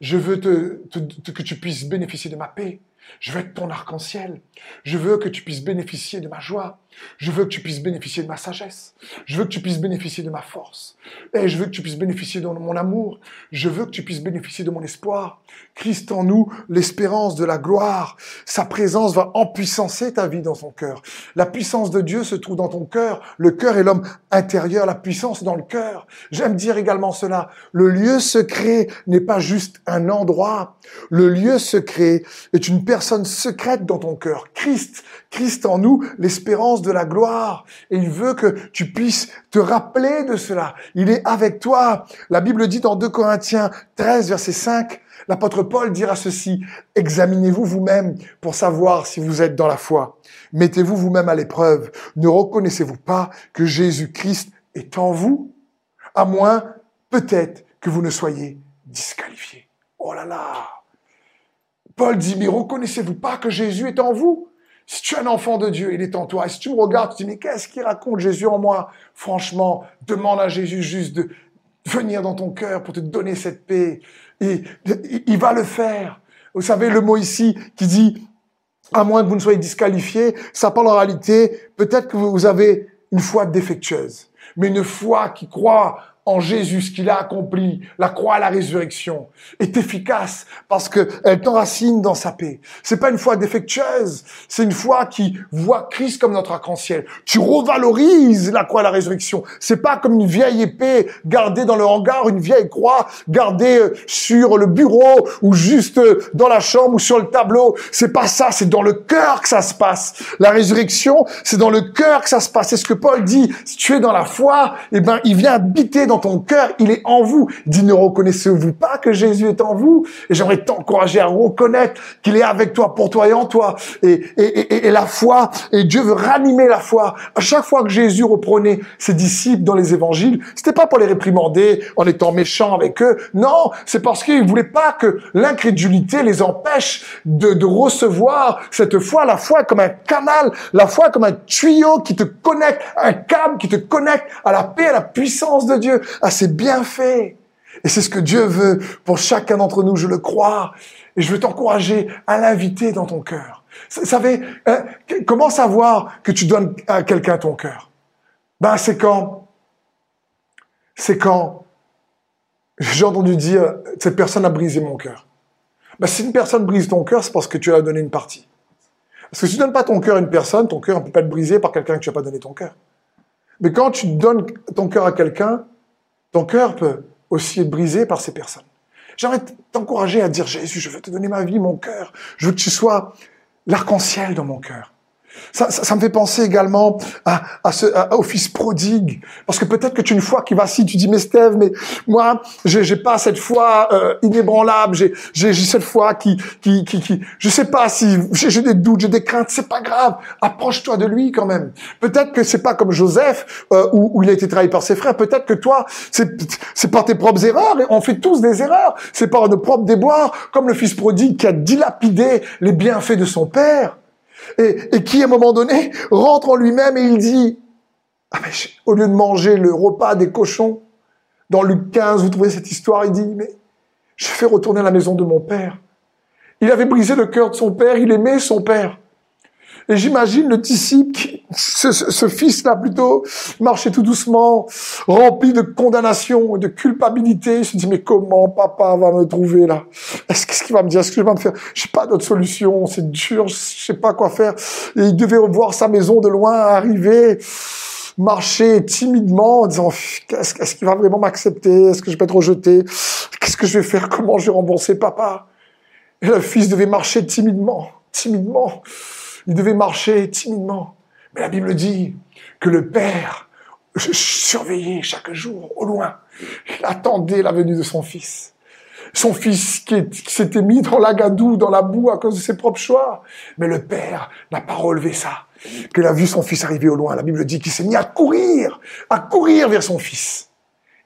Je veux que tu puisses bénéficier de ma paix. Je veux être ton arc-en-ciel. Je veux que tu puisses bénéficier de ma joie. Je veux que tu puisses bénéficier de ma sagesse. Je veux que tu puisses bénéficier de ma force. Et je veux que tu puisses bénéficier de mon amour. Je veux que tu puisses bénéficier de mon espoir. Christ en nous, l'espérance de la gloire. Sa présence va empuissancer ta vie dans ton cœur. La puissance de Dieu se trouve dans ton cœur. Le cœur est l'homme intérieur. La puissance dans le cœur. J'aime dire également cela. Le lieu secret n'est pas juste un endroit. Le lieu secret est une personne secrète dans ton cœur. Christ, Christ en nous, l'espérance de la gloire. Et il veut que tu puisses te rappeler de cela. Il est avec toi. La Bible dit dans 2 Corinthiens 13, verset 5, l'apôtre Paul dira ceci, examinez-vous vous-même pour savoir si vous êtes dans la foi. Mettez-vous vous-même à l'épreuve. Ne reconnaissez-vous pas que Jésus-Christ est en vous? À moins, peut-être, que vous ne soyez disqualifié. Oh là là! Paul dit, mais reconnaissez-vous pas que Jésus est en vous? Si tu es un enfant de Dieu, il est en toi. Et si tu me regardes, tu te dis, mais qu'est-ce qu'il raconte Jésus en moi Franchement, demande à Jésus juste de venir dans ton cœur pour te donner cette paix. Et il va le faire. Vous savez, le mot ici qui dit, à moins que vous ne soyez disqualifié, ça parle en réalité, peut-être que vous avez une foi défectueuse, mais une foi qui croit en Jésus, ce qu'il a accompli, la croix, la résurrection, est efficace parce qu'elle t'enracine dans sa paix. C'est pas une foi défectueuse, c'est une foi qui voit Christ comme notre arc-en-ciel. Tu revalorises la croix, la résurrection. C'est pas comme une vieille épée gardée dans le hangar, une vieille croix gardée euh, sur le bureau ou juste euh, dans la chambre ou sur le tableau. C'est pas ça, c'est dans le cœur que ça se passe. La résurrection, c'est dans le cœur que ça se passe. C'est ce que Paul dit. Si tu es dans la foi, eh ben, il vient habiter dans ton cœur, il est en vous. Dit, ne reconnaissez-vous pas que Jésus est en vous? Et j'aimerais t'encourager à reconnaître qu'il est avec toi, pour toi et en toi. Et, la foi, et Dieu veut ranimer la foi. À chaque fois que Jésus reprenait ses disciples dans les évangiles, c'était pas pour les réprimander en étant méchant avec eux. Non, c'est parce qu'il voulait pas que l'incrédulité les empêche de, de recevoir cette foi, la foi comme un canal, la foi comme un tuyau qui te connecte, un câble qui te connecte à la paix, à la puissance de Dieu à ses bienfaits. Et c'est ce que Dieu veut pour chacun d'entre nous, je le crois. Et je veux t'encourager à l'inviter dans ton cœur. Vous savez, hein, comment savoir que tu donnes à quelqu'un ton cœur? Ben c'est quand, c'est quand j'ai entendu dire cette personne a brisé mon cœur. Ben, si une personne brise ton cœur, c'est parce que tu as donné une partie. Parce que si tu ne donnes pas ton cœur à une personne, ton cœur ne peut pas être brisé par quelqu'un que tu n'as pas donné ton cœur. Mais quand tu donnes ton cœur à quelqu'un, ton cœur peut aussi être brisé par ces personnes. J'aimerais t'encourager à dire, Jésus, je veux te donner ma vie, mon cœur. Je veux que tu sois l'arc-en-ciel dans mon cœur. Ça, ça, me fait penser également à, à ce, au fils prodigue. Parce que peut-être que tu une foi qui vacille, tu dis, mais Steve, mais moi, j'ai, pas cette foi euh, inébranlable, j'ai, j'ai, cette foi qui, qui, qui, qui, je sais pas si, j'ai, j'ai des doutes, j'ai des craintes, c'est pas grave. Approche-toi de lui quand même. Peut-être que c'est pas comme Joseph, euh, où, où, il a été trahi par ses frères. Peut-être que toi, c'est, c'est par tes propres erreurs. Et on fait tous des erreurs. C'est par nos propres déboires, comme le fils prodigue qui a dilapidé les bienfaits de son père et, qui, à un moment donné, rentre en lui-même et il dit, ah mais au lieu de manger le repas des cochons, dans Luc 15, vous trouvez cette histoire, il dit, mais je fais retourner à la maison de mon père. Il avait brisé le cœur de son père, il aimait son père. Et j'imagine le disciple, ce, ce, fils-là plutôt, marchait tout doucement, rempli de condamnation et de culpabilité. Il se dit, mais comment papa va me trouver là? Est-ce qu'est-ce qu'il va me dire? Est-ce que je vais me faire? J'ai pas d'autre solution, c'est dur, je sais pas quoi faire. Et il devait voir sa maison de loin arriver marcher timidement en disant est-ce qu'il va vraiment m'accepter? Est-ce que je vais être rejeté? Qu'est-ce que je vais faire? Comment je vais rembourser papa? Et le fils devait marcher timidement, timidement. Il devait marcher timidement. Mais la Bible dit que le Père surveillait chaque jour au loin. Il attendait la venue de son fils. Son fils qui, s'était mis dans la gadoue, dans la boue à cause de ses propres choix. Mais le Père n'a pas relevé ça. Qu'il a vu son fils arriver au loin. La Bible dit qu'il s'est mis à courir, à courir vers son fils.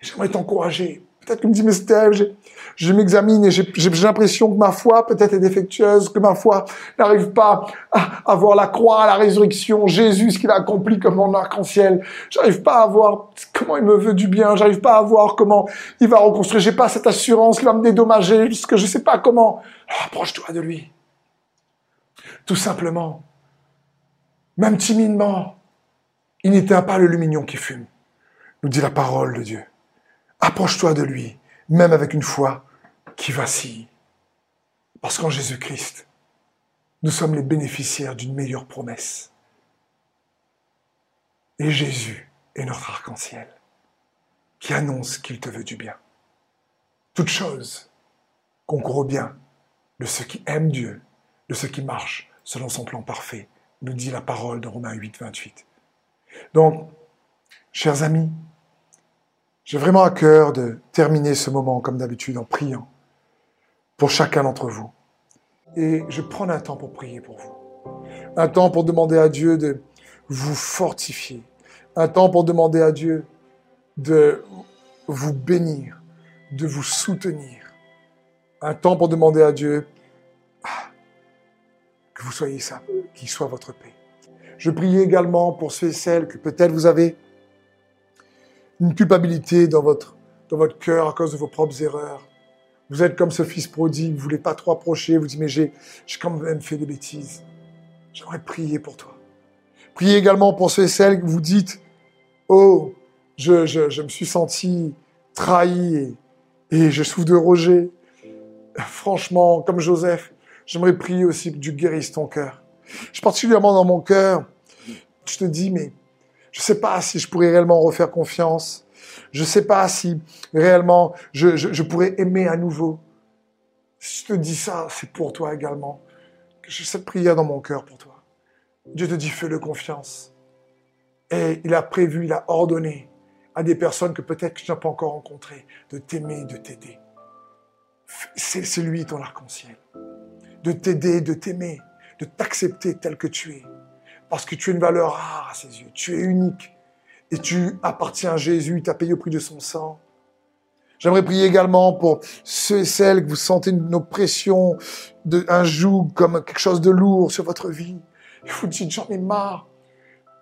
J'aimerais t'encourager. Peut-être que me dit, mais Steve, je m'examine et j'ai l'impression que ma foi peut-être est défectueuse, que ma foi n'arrive pas à, voir la croix, la résurrection, Jésus, ce qu'il a accompli comme mon arc-en-ciel. J'arrive pas à voir comment il me veut du bien, j'arrive pas à voir comment il va reconstruire, j'ai pas cette assurance qu'il va me dédommager, parce que je sais pas comment. Approche-toi de lui. Tout simplement, même timidement, il n'éteint pas le lumignon qui fume, nous dit la parole de Dieu. Approche-toi de lui, même avec une foi qui vacille. Parce qu'en Jésus-Christ, nous sommes les bénéficiaires d'une meilleure promesse. Et Jésus est notre arc-en-ciel qui annonce qu'il te veut du bien. Toute chose concourt au bien de ceux qui aiment Dieu, de ceux qui marchent selon son plan parfait, nous dit la parole de Romains 8, 28. Donc, chers amis, j'ai vraiment à cœur de terminer ce moment, comme d'habitude, en priant pour chacun d'entre vous. Et je prends un temps pour prier pour vous. Un temps pour demander à Dieu de vous fortifier. Un temps pour demander à Dieu de vous bénir, de vous soutenir. Un temps pour demander à Dieu ah, que vous soyez ça, qu'il soit votre paix. Je prie également pour ceux et celles que peut-être vous avez une culpabilité dans votre, dans votre cœur à cause de vos propres erreurs. Vous êtes comme ce fils prodigue, vous voulez pas trop approcher, vous dites mais j'ai, quand même fait des bêtises. J'aimerais prier pour toi. Priez également pour ceux et celles que vous dites, oh, je, je, je me suis senti trahi et, je souffre de rejet. Franchement, comme Joseph, j'aimerais prier aussi que Dieu guérisse ton cœur. Je particulièrement dans mon cœur. Je te dis, mais je ne sais pas si je pourrais réellement refaire confiance. Je ne sais pas si réellement je, pourrais aimer à nouveau. Si je te dis ça, c'est pour toi également. J'ai cette prière dans mon cœur pour toi. Dieu te dit, fais-le confiance. Et il a prévu, il a ordonné à des personnes que peut-être tu n'as pas encore rencontrées de t'aimer, de t'aider. C'est lui ton arc-en-ciel. De t'aider, de t'aimer de t'accepter tel que tu es. Parce que tu es une valeur rare à ses yeux. Tu es unique. Et tu appartiens à Jésus. Il t'a payé au prix de son sang. J'aimerais prier également pour ceux et celles que vous sentez une oppression, un joug comme quelque chose de lourd sur votre vie. Il vous dites, j'en ai marre.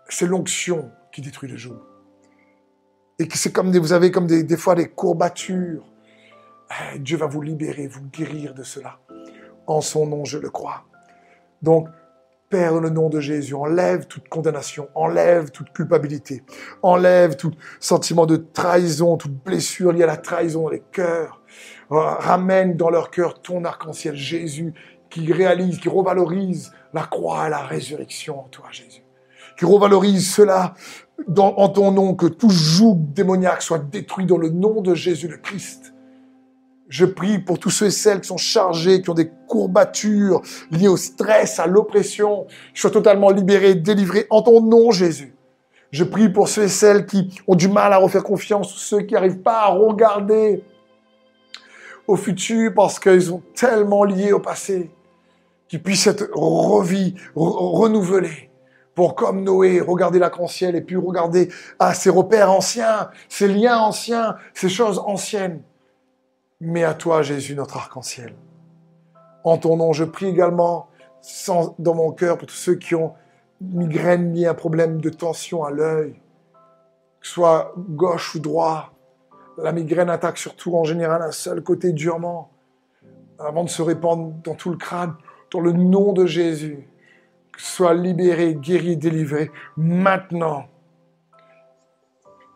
C'est l'onction qui détruit le joug. Et que c'est comme des, vous avez comme des, des fois des courbatures. Eh, Dieu va vous libérer, vous guérir de cela. En son nom, je le crois. Donc, Père, dans le nom de Jésus, enlève toute condamnation, enlève toute culpabilité, enlève tout sentiment de trahison, toute blessure liée à la trahison dans les cœurs. Ramène dans leur cœur ton arc-en-ciel, Jésus, qui réalise, qui revalorise la croix et la résurrection en toi, Jésus. Qui revalorise cela en ton nom, que tout joug démoniaque soit détruit dans le nom de Jésus le Christ. Je prie pour tous ceux et celles qui sont chargés, qui ont des courbatures liées au stress, à l'oppression, qu'ils soient totalement libérés, délivrés en ton nom, Jésus. Je prie pour ceux et celles qui ont du mal à refaire confiance, ceux qui n'arrivent pas à regarder au futur parce qu'ils sont tellement liés au passé, qu'ils puissent être revis, renouvelés pour, comme Noé, regarder l'arc-en-ciel et puis regarder à ses repères anciens, ses liens anciens, ces choses anciennes mais à toi, Jésus, notre arc-en-ciel. En ton nom, je prie également dans mon cœur pour tous ceux qui ont migraine à un problème de tension à l'œil, que ce soit gauche ou droit. La migraine attaque surtout en général un seul côté durement, avant de se répandre dans tout le crâne, dans le nom de Jésus. Que soit libéré, guéri, délivré, maintenant.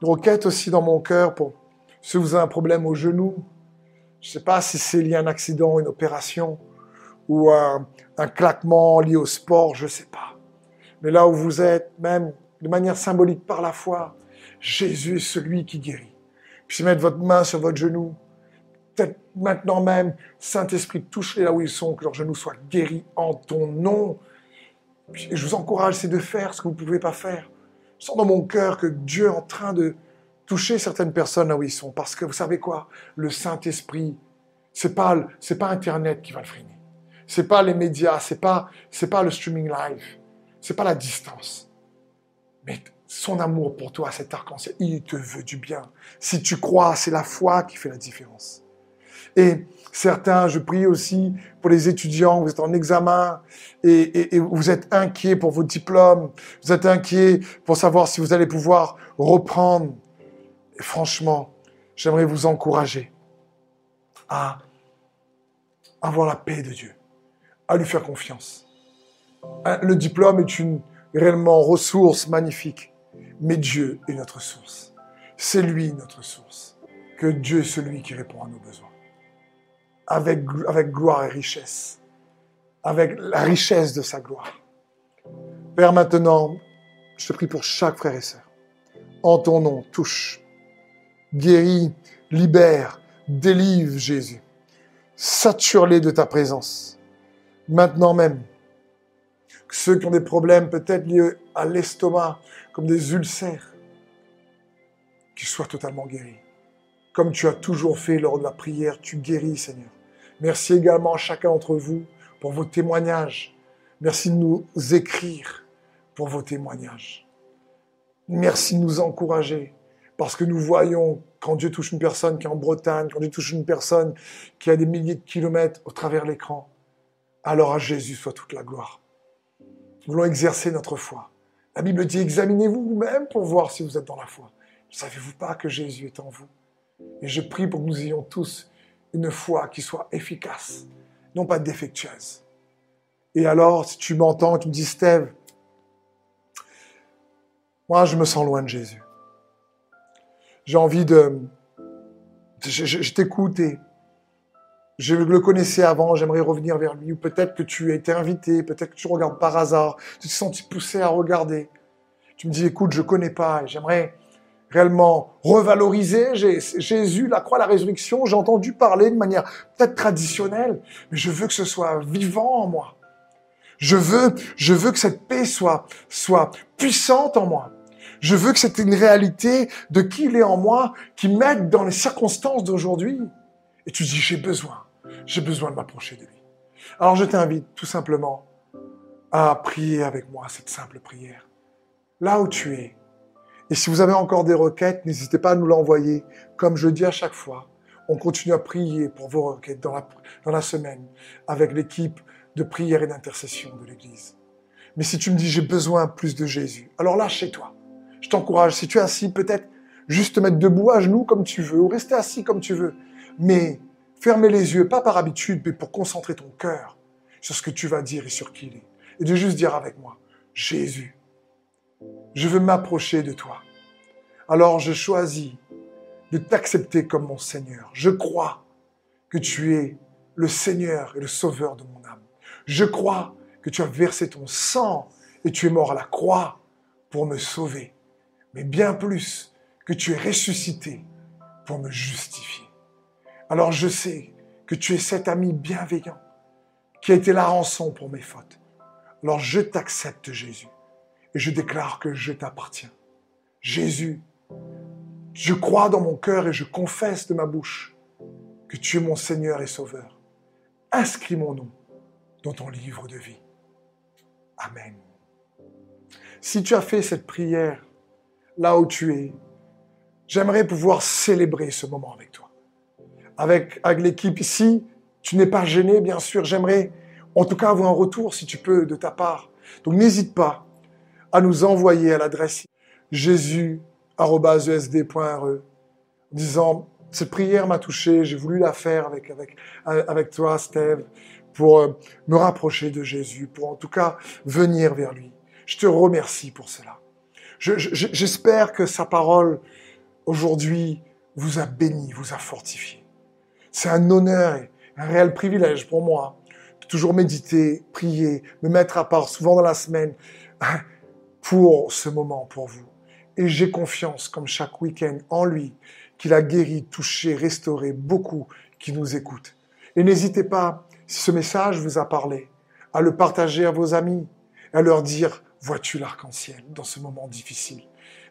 Une requête aussi dans mon cœur pour ceux qui ont un problème au genou, je ne sais pas si c'est lié à un accident, une opération ou un, un claquement lié au sport, je ne sais pas. Mais là où vous êtes, même de manière symbolique par la foi, Jésus est celui qui guérit. Puis mettre votre main sur votre genou. Peut-être maintenant même, Saint-Esprit, touchez là où ils sont, que leurs genoux soient guéris en ton nom. Puis je vous encourage, c'est de faire ce que vous ne pouvez pas faire. Je sens dans mon cœur que Dieu est en train de, toucher certaines personnes là où ils sont. Parce que vous savez quoi? Le Saint-Esprit, c'est pas, pas Internet qui va le freiner. C'est pas les médias, c'est pas, pas le streaming live. C'est pas la distance. Mais son amour pour toi, cet arc-en-ciel, il te veut du bien. Si tu crois, c'est la foi qui fait la différence. Et certains, je prie aussi pour les étudiants, vous êtes en examen et, et, vous êtes inquiets pour vos diplômes, vous êtes inquiets pour savoir si vous allez pouvoir reprendre franchement, j'aimerais vous encourager à avoir la paix de Dieu, à lui faire confiance. Le diplôme est une réellement ressource magnifique, mais Dieu est notre source. C'est lui notre source. Que Dieu est celui qui répond à nos besoins. Avec, avec gloire et richesse. Avec la richesse de sa gloire. Père, maintenant, je te prie pour chaque frère et sœur. En ton nom, touche, guéris, libère, délivre Jésus. Sature-les de ta présence. Maintenant même, ceux qui ont des problèmes peut-être liés à l'estomac, comme des ulcères, qu'ils soient totalement guéris. Comme tu as toujours fait lors de la prière, tu guéris, Seigneur. Merci également à chacun d'entre vous pour vos témoignages. Merci de nous écrire pour vos témoignages. Merci de nous encourager parce que nous voyons quand Dieu touche une personne qui est en Bretagne, quand Dieu touche une personne qui a des milliers de kilomètres au travers l'écran, alors à Jésus soit toute la gloire. Nous voulons exercer notre foi. La Bible dit, examinez-vous vous-même pour voir si vous êtes dans la foi. Ne savez-vous pas que Jésus est en vous? Et je prie pour que nous ayons tous une foi qui soit efficace, non pas défectueuse. Et alors, si tu m'entends, tu me dis, Steve, moi je me sens loin de Jésus. J'ai envie de... Je, je t'écoute et je le connaissais avant, j'aimerais revenir vers lui, ou peut-être que tu as été invité, peut-être que tu regardes par hasard, tu te sens poussé à regarder. Tu me dis, écoute, je connais pas, j'aimerais réellement revaloriser Jésus, la croix, la résurrection. J'ai entendu parler de manière peut-être traditionnelle, mais je veux que ce soit vivant en moi. Je veux, je veux que cette paix soit, soit puissante en moi. Je veux que c'est une réalité de qui il est en moi, qui m'aide dans les circonstances d'aujourd'hui. Et tu dis, j'ai besoin j'ai besoin de m'approcher de lui. Alors je t'invite tout simplement à prier avec moi cette simple prière. Là où tu es. Et si vous avez encore des requêtes, n'hésitez pas à nous l'envoyer. Comme je dis à chaque fois, on continue à prier pour vos requêtes dans la, dans la semaine avec l'équipe de prière et d'intercession de l'Église. Mais si tu me dis j'ai besoin plus de Jésus, alors là chez toi. Je t'encourage, si tu es assis, peut-être juste te mettre debout à genoux comme tu veux, ou rester assis comme tu veux. Mais Fermer les yeux, pas par habitude, mais pour concentrer ton cœur sur ce que tu vas dire et sur qui il est. Et de juste dire avec moi, Jésus, je veux m'approcher de toi. Alors je choisis de t'accepter comme mon Seigneur. Je crois que tu es le Seigneur et le Sauveur de mon âme. Je crois que tu as versé ton sang et tu es mort à la croix pour me sauver. Mais bien plus, que tu es ressuscité pour me justifier. Alors je sais que tu es cet ami bienveillant qui a été la rançon pour mes fautes. Alors je t'accepte Jésus et je déclare que je t'appartiens. Jésus, je crois dans mon cœur et je confesse de ma bouche que tu es mon Seigneur et Sauveur. Inscris mon nom dans ton livre de vie. Amen. Si tu as fait cette prière là où tu es, j'aimerais pouvoir célébrer ce moment avec toi avec, l'équipe ici. Tu n'es pas gêné, bien sûr. J'aimerais en tout cas avoir un retour, si tu peux, de ta part. Donc n'hésite pas à nous envoyer à l'adresse jésus.esd.re disant cette prière m'a touché, j'ai voulu la faire avec, avec, avec toi, Steve, pour euh, me rapprocher de Jésus, pour en tout cas venir vers lui. Je te remercie pour cela. J'espère que sa parole aujourd'hui vous a béni, vous a fortifié. C'est un honneur et un réel privilège pour moi de toujours méditer, prier, me mettre à part souvent dans la semaine pour ce moment, pour vous. Et j'ai confiance, comme chaque week-end, en lui, qu'il a guéri, touché, restauré beaucoup qui nous écoutent. Et n'hésitez pas, si ce message vous a parlé, à le partager à vos amis, à leur dire, vois-tu l'arc-en-ciel dans ce moment difficile,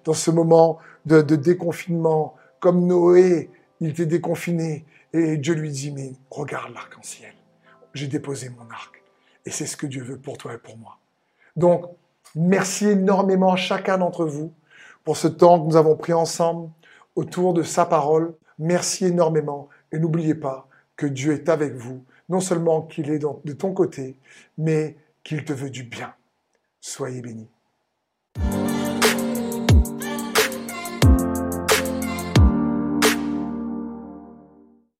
dans ce moment de, déconfinement, comme Noé, il était déconfiné, et Dieu lui dit, mais regarde l'arc-en-ciel. J'ai déposé mon arc. Et c'est ce que Dieu veut pour toi et pour moi. Donc, merci énormément à chacun d'entre vous pour ce temps que nous avons pris ensemble autour de sa parole. Merci énormément. Et n'oubliez pas que Dieu est avec vous. Non seulement qu'il est de ton côté, mais qu'il te veut du bien. Soyez bénis.